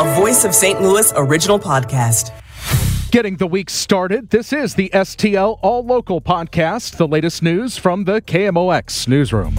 a Voice of St. Louis original podcast. Getting the week started, this is the STL All Local podcast, the latest news from the KMOX newsroom.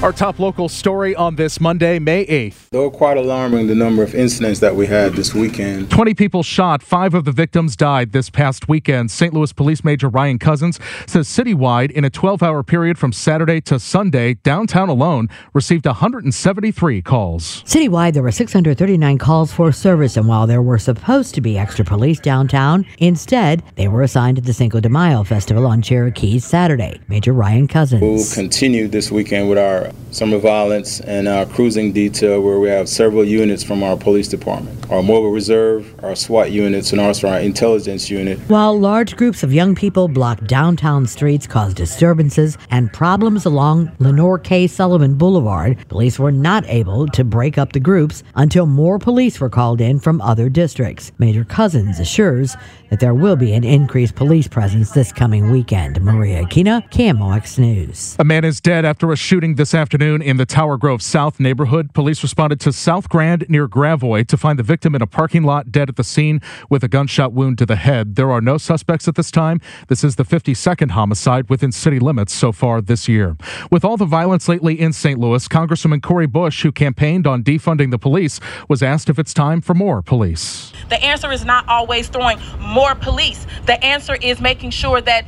Our top local story on this Monday, May 8th. Though quite alarming, the number of incidents that we had this weekend. 20 people shot, five of the victims died this past weekend. St. Louis Police Major Ryan Cousins says citywide, in a 12 hour period from Saturday to Sunday, downtown alone received 173 calls. Citywide, there were 639 calls for service, and while there were supposed to be extra police downtown, instead, they were assigned to the Cinco de Mayo Festival on Cherokee Saturday. Major Ryan Cousins. We'll continue this weekend with our summer violence and our cruising detail, where we have several units from our police department, our mobile reserve, our SWAT units, and also our intelligence unit. While large groups of young people blocked downtown streets, caused disturbances and problems along Leonor K. Sullivan Boulevard, police were not able to break up the groups until more police were called in from other districts. Major Cousins assures that there will be an increased police presence this coming weekend. Maria Aquina, KMOX News. A man is dead after a shooting this afternoon in the Tower Grove South neighborhood. Police responded to South Grand near Gravois to find the victim in a parking lot dead at the scene with a gunshot wound to the head. There are no suspects at this time. This is the 52nd homicide within city limits so far this year. With all the violence lately in St. Louis, Congresswoman Cori Bush, who campaigned on defunding the police, was asked if it's time for more police. The answer is not always throwing more police. The answer is making sure that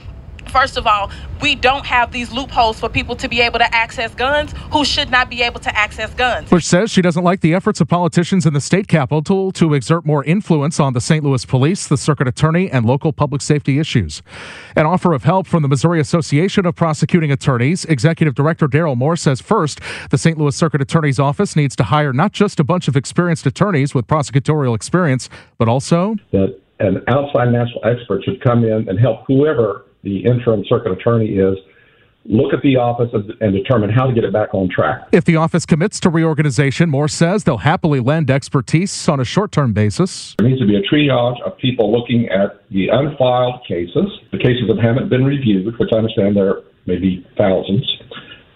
First of all, we don't have these loopholes for people to be able to access guns who should not be able to access guns. Bush says she doesn't like the efforts of politicians in the state capitol to exert more influence on the St. Louis police, the circuit attorney, and local public safety issues. An offer of help from the Missouri Association of Prosecuting Attorneys, Executive Director Darrell Moore says first, the St. Louis Circuit Attorney's Office needs to hire not just a bunch of experienced attorneys with prosecutorial experience, but also that an outside national expert should come in and help whoever the interim circuit attorney is look at the office and determine how to get it back on track. If the office commits to reorganization, Moore says they'll happily lend expertise on a short term basis. There needs to be a triage of people looking at the unfiled cases, the cases that haven't been reviewed, which I understand there may be thousands.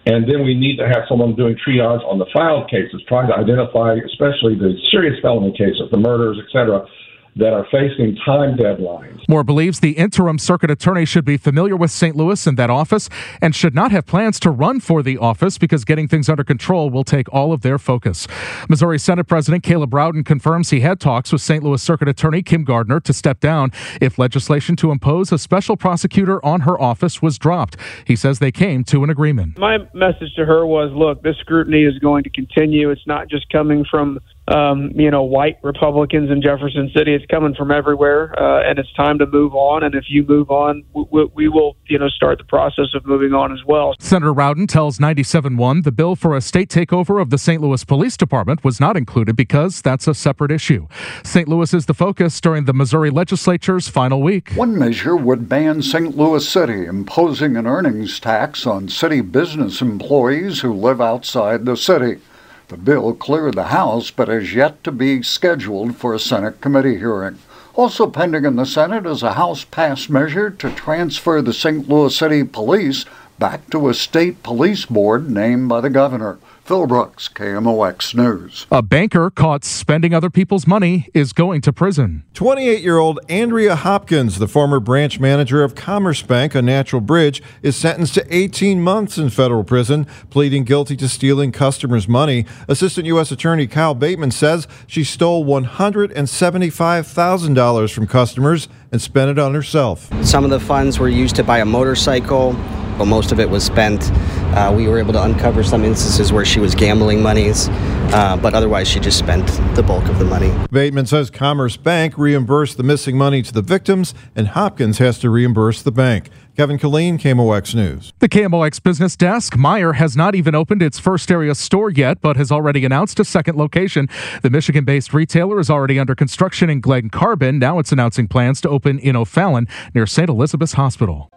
And then we need to have someone doing triage on the filed cases, trying to identify, especially the serious felony cases, the murders, et cetera, that are facing time deadlines. Moore believes the interim circuit attorney should be familiar with St. Louis and that office and should not have plans to run for the office because getting things under control will take all of their focus. Missouri Senate President Caleb Rowden confirms he had talks with St. Louis Circuit Attorney Kim Gardner to step down if legislation to impose a special prosecutor on her office was dropped. He says they came to an agreement. My message to her was look, this scrutiny is going to continue. It's not just coming from um, you know, white Republicans in Jefferson City. It's coming from everywhere, uh, and it's time to move on. And if you move on, we, we, will, you know, start the process of moving on as well. Senator Rowden tells 97.1 the bill for a state takeover of the St. Louis Police Department was not included because that's a separate issue. St. Louis is the focus during the Missouri legislature's final week. One measure would ban St. Louis City imposing an earnings tax on city business employees who live outside the city. The bill cleared the House but has yet to be scheduled for a Senate committee hearing. Also pending in the Senate is a House passed measure to transfer the St. Louis City Police back to a state police board named by the governor. Phil Brooks, KMOX News. A banker caught spending other people's money is going to prison. 28 year old Andrea Hopkins, the former branch manager of Commerce Bank on Natural Bridge, is sentenced to 18 months in federal prison, pleading guilty to stealing customers' money. Assistant U.S. Attorney Kyle Bateman says she stole $175,000 from customers and spent it on herself. Some of the funds were used to buy a motorcycle but most of it was spent. Uh, we were able to uncover some instances where she was gambling monies, uh, but otherwise she just spent the bulk of the money. Bateman says Commerce Bank reimbursed the missing money to the victims, and Hopkins has to reimburse the bank. Kevin Killeen, KMOX News. The KMOX business desk. Meijer has not even opened its first area store yet, but has already announced a second location. The Michigan based retailer is already under construction in Glen Carbon. Now it's announcing plans to open in O'Fallon near St. Elizabeth's Hospital.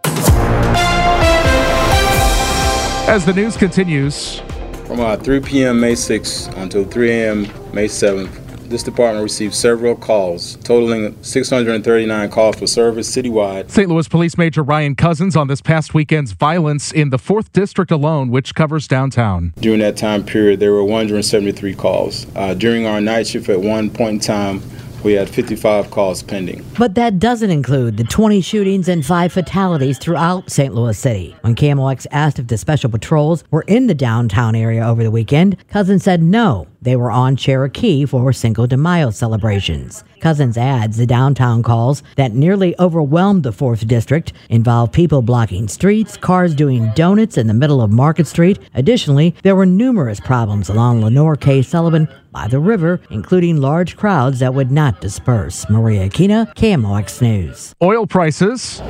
As the news continues, from uh, 3 p.m. May 6th until 3 a.m. May 7th, this department received several calls, totaling 639 calls for service citywide. St. Louis Police Major Ryan Cousins on this past weekend's violence in the 4th District alone, which covers downtown. During that time period, there were 173 calls. Uh, during our night shift at one point in time, we had 55 calls pending. But that doesn't include the 20 shootings and five fatalities throughout St. Louis City. When KMOX asked if the special patrols were in the downtown area over the weekend, Cousin said no. They were on Cherokee for Cinco de Mayo celebrations. Cousins adds the downtown calls that nearly overwhelmed the 4th District involved people blocking streets, cars doing donuts in the middle of Market Street. Additionally, there were numerous problems along Leonor K. Sullivan by the river, including large crowds that would not disperse. Maria Kina, KMOX News. Oil prices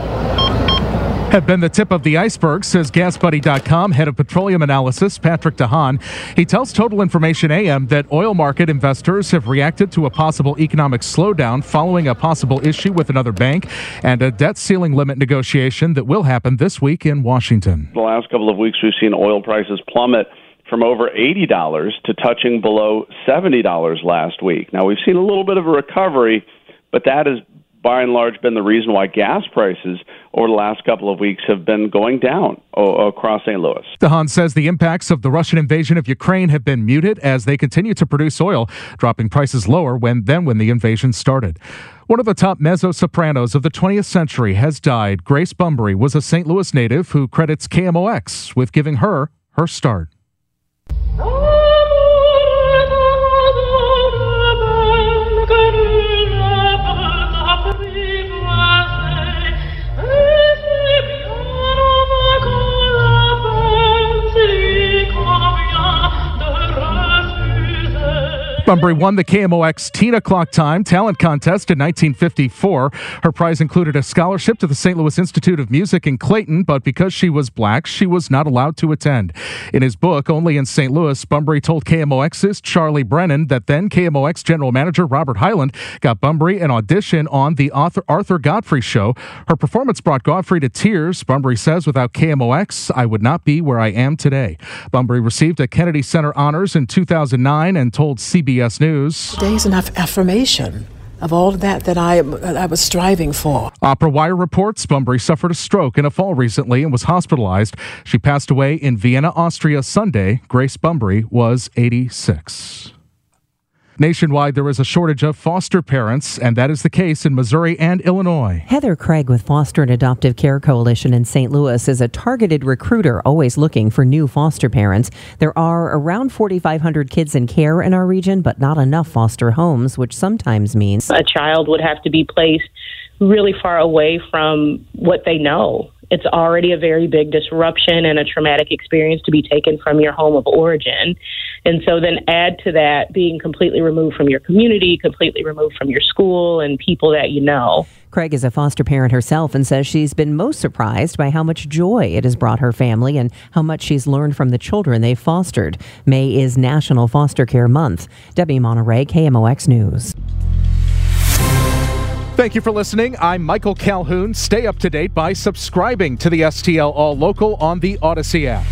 have been the tip of the iceberg, says GasBuddy.com head of petroleum analysis Patrick DeHaan. He tells Total Information AM that oil market investors have reacted to a possible economic slowdown following a possible issue with another bank and a debt ceiling limit negotiation that will happen this week in Washington. The last couple of weeks, we've seen oil prices plummet from over $80 to touching below $70 last week. Now, we've seen a little bit of a recovery, but that has by and large been the reason why gas prices over the last couple of weeks have been going down across St. Louis. DeHaan says the impacts of the Russian invasion of Ukraine have been muted as they continue to produce oil, dropping prices lower when, than when the invasion started. One of the top mezzo sopranos of the 20th century has died. Grace Bumbry was a St. Louis native who credits KMOX with giving her her start. Bumbry won the KMOX Teen O'Clock Time Talent Contest in 1954. Her prize included a scholarship to the St. Louis Institute of Music in Clayton, but because she was black, she was not allowed to attend. In his book, Only in St. Louis, Bumbry told KMOX's Charlie Brennan that then KMOX general manager Robert Hyland got Bumbry an audition on the Arthur, Godfrey show. Her performance brought Godfrey to tears. Bumbry says, without KMOX, I would not be where I am today. Bumbry received a Kennedy Center Honors in 2009 and told CBS CBS News. Today's enough affirmation of all of that that I, I was striving for. Opera Wire reports Bumbry suffered a stroke in a fall recently and was hospitalized. She passed away in Vienna, Austria Sunday. Grace Bumbry was 86. Nationwide, there is a shortage of foster parents, and that is the case in Missouri and Illinois. Heather Craig with Foster and Adoptive Care Coalition in St. Louis is a targeted recruiter always looking for new foster parents. There are around 4,500 kids in care in our region, but not enough foster homes, which sometimes means a child would have to be placed really far away from what they know it's already a very big disruption and a traumatic experience to be taken from your home of origin. And so then add to that being completely removed from your community, completely removed from your school and people that you know. Craig is a foster parent herself and says she's been most surprised by how much joy it has brought her family and how much she's learned from the children they've fostered. May is National Foster Care Month. Debbie Monterrey, KMOX News. Thank you for listening. I'm Michael Calhoun. Stay up to date by subscribing to the STL All Local on the Odyssey app.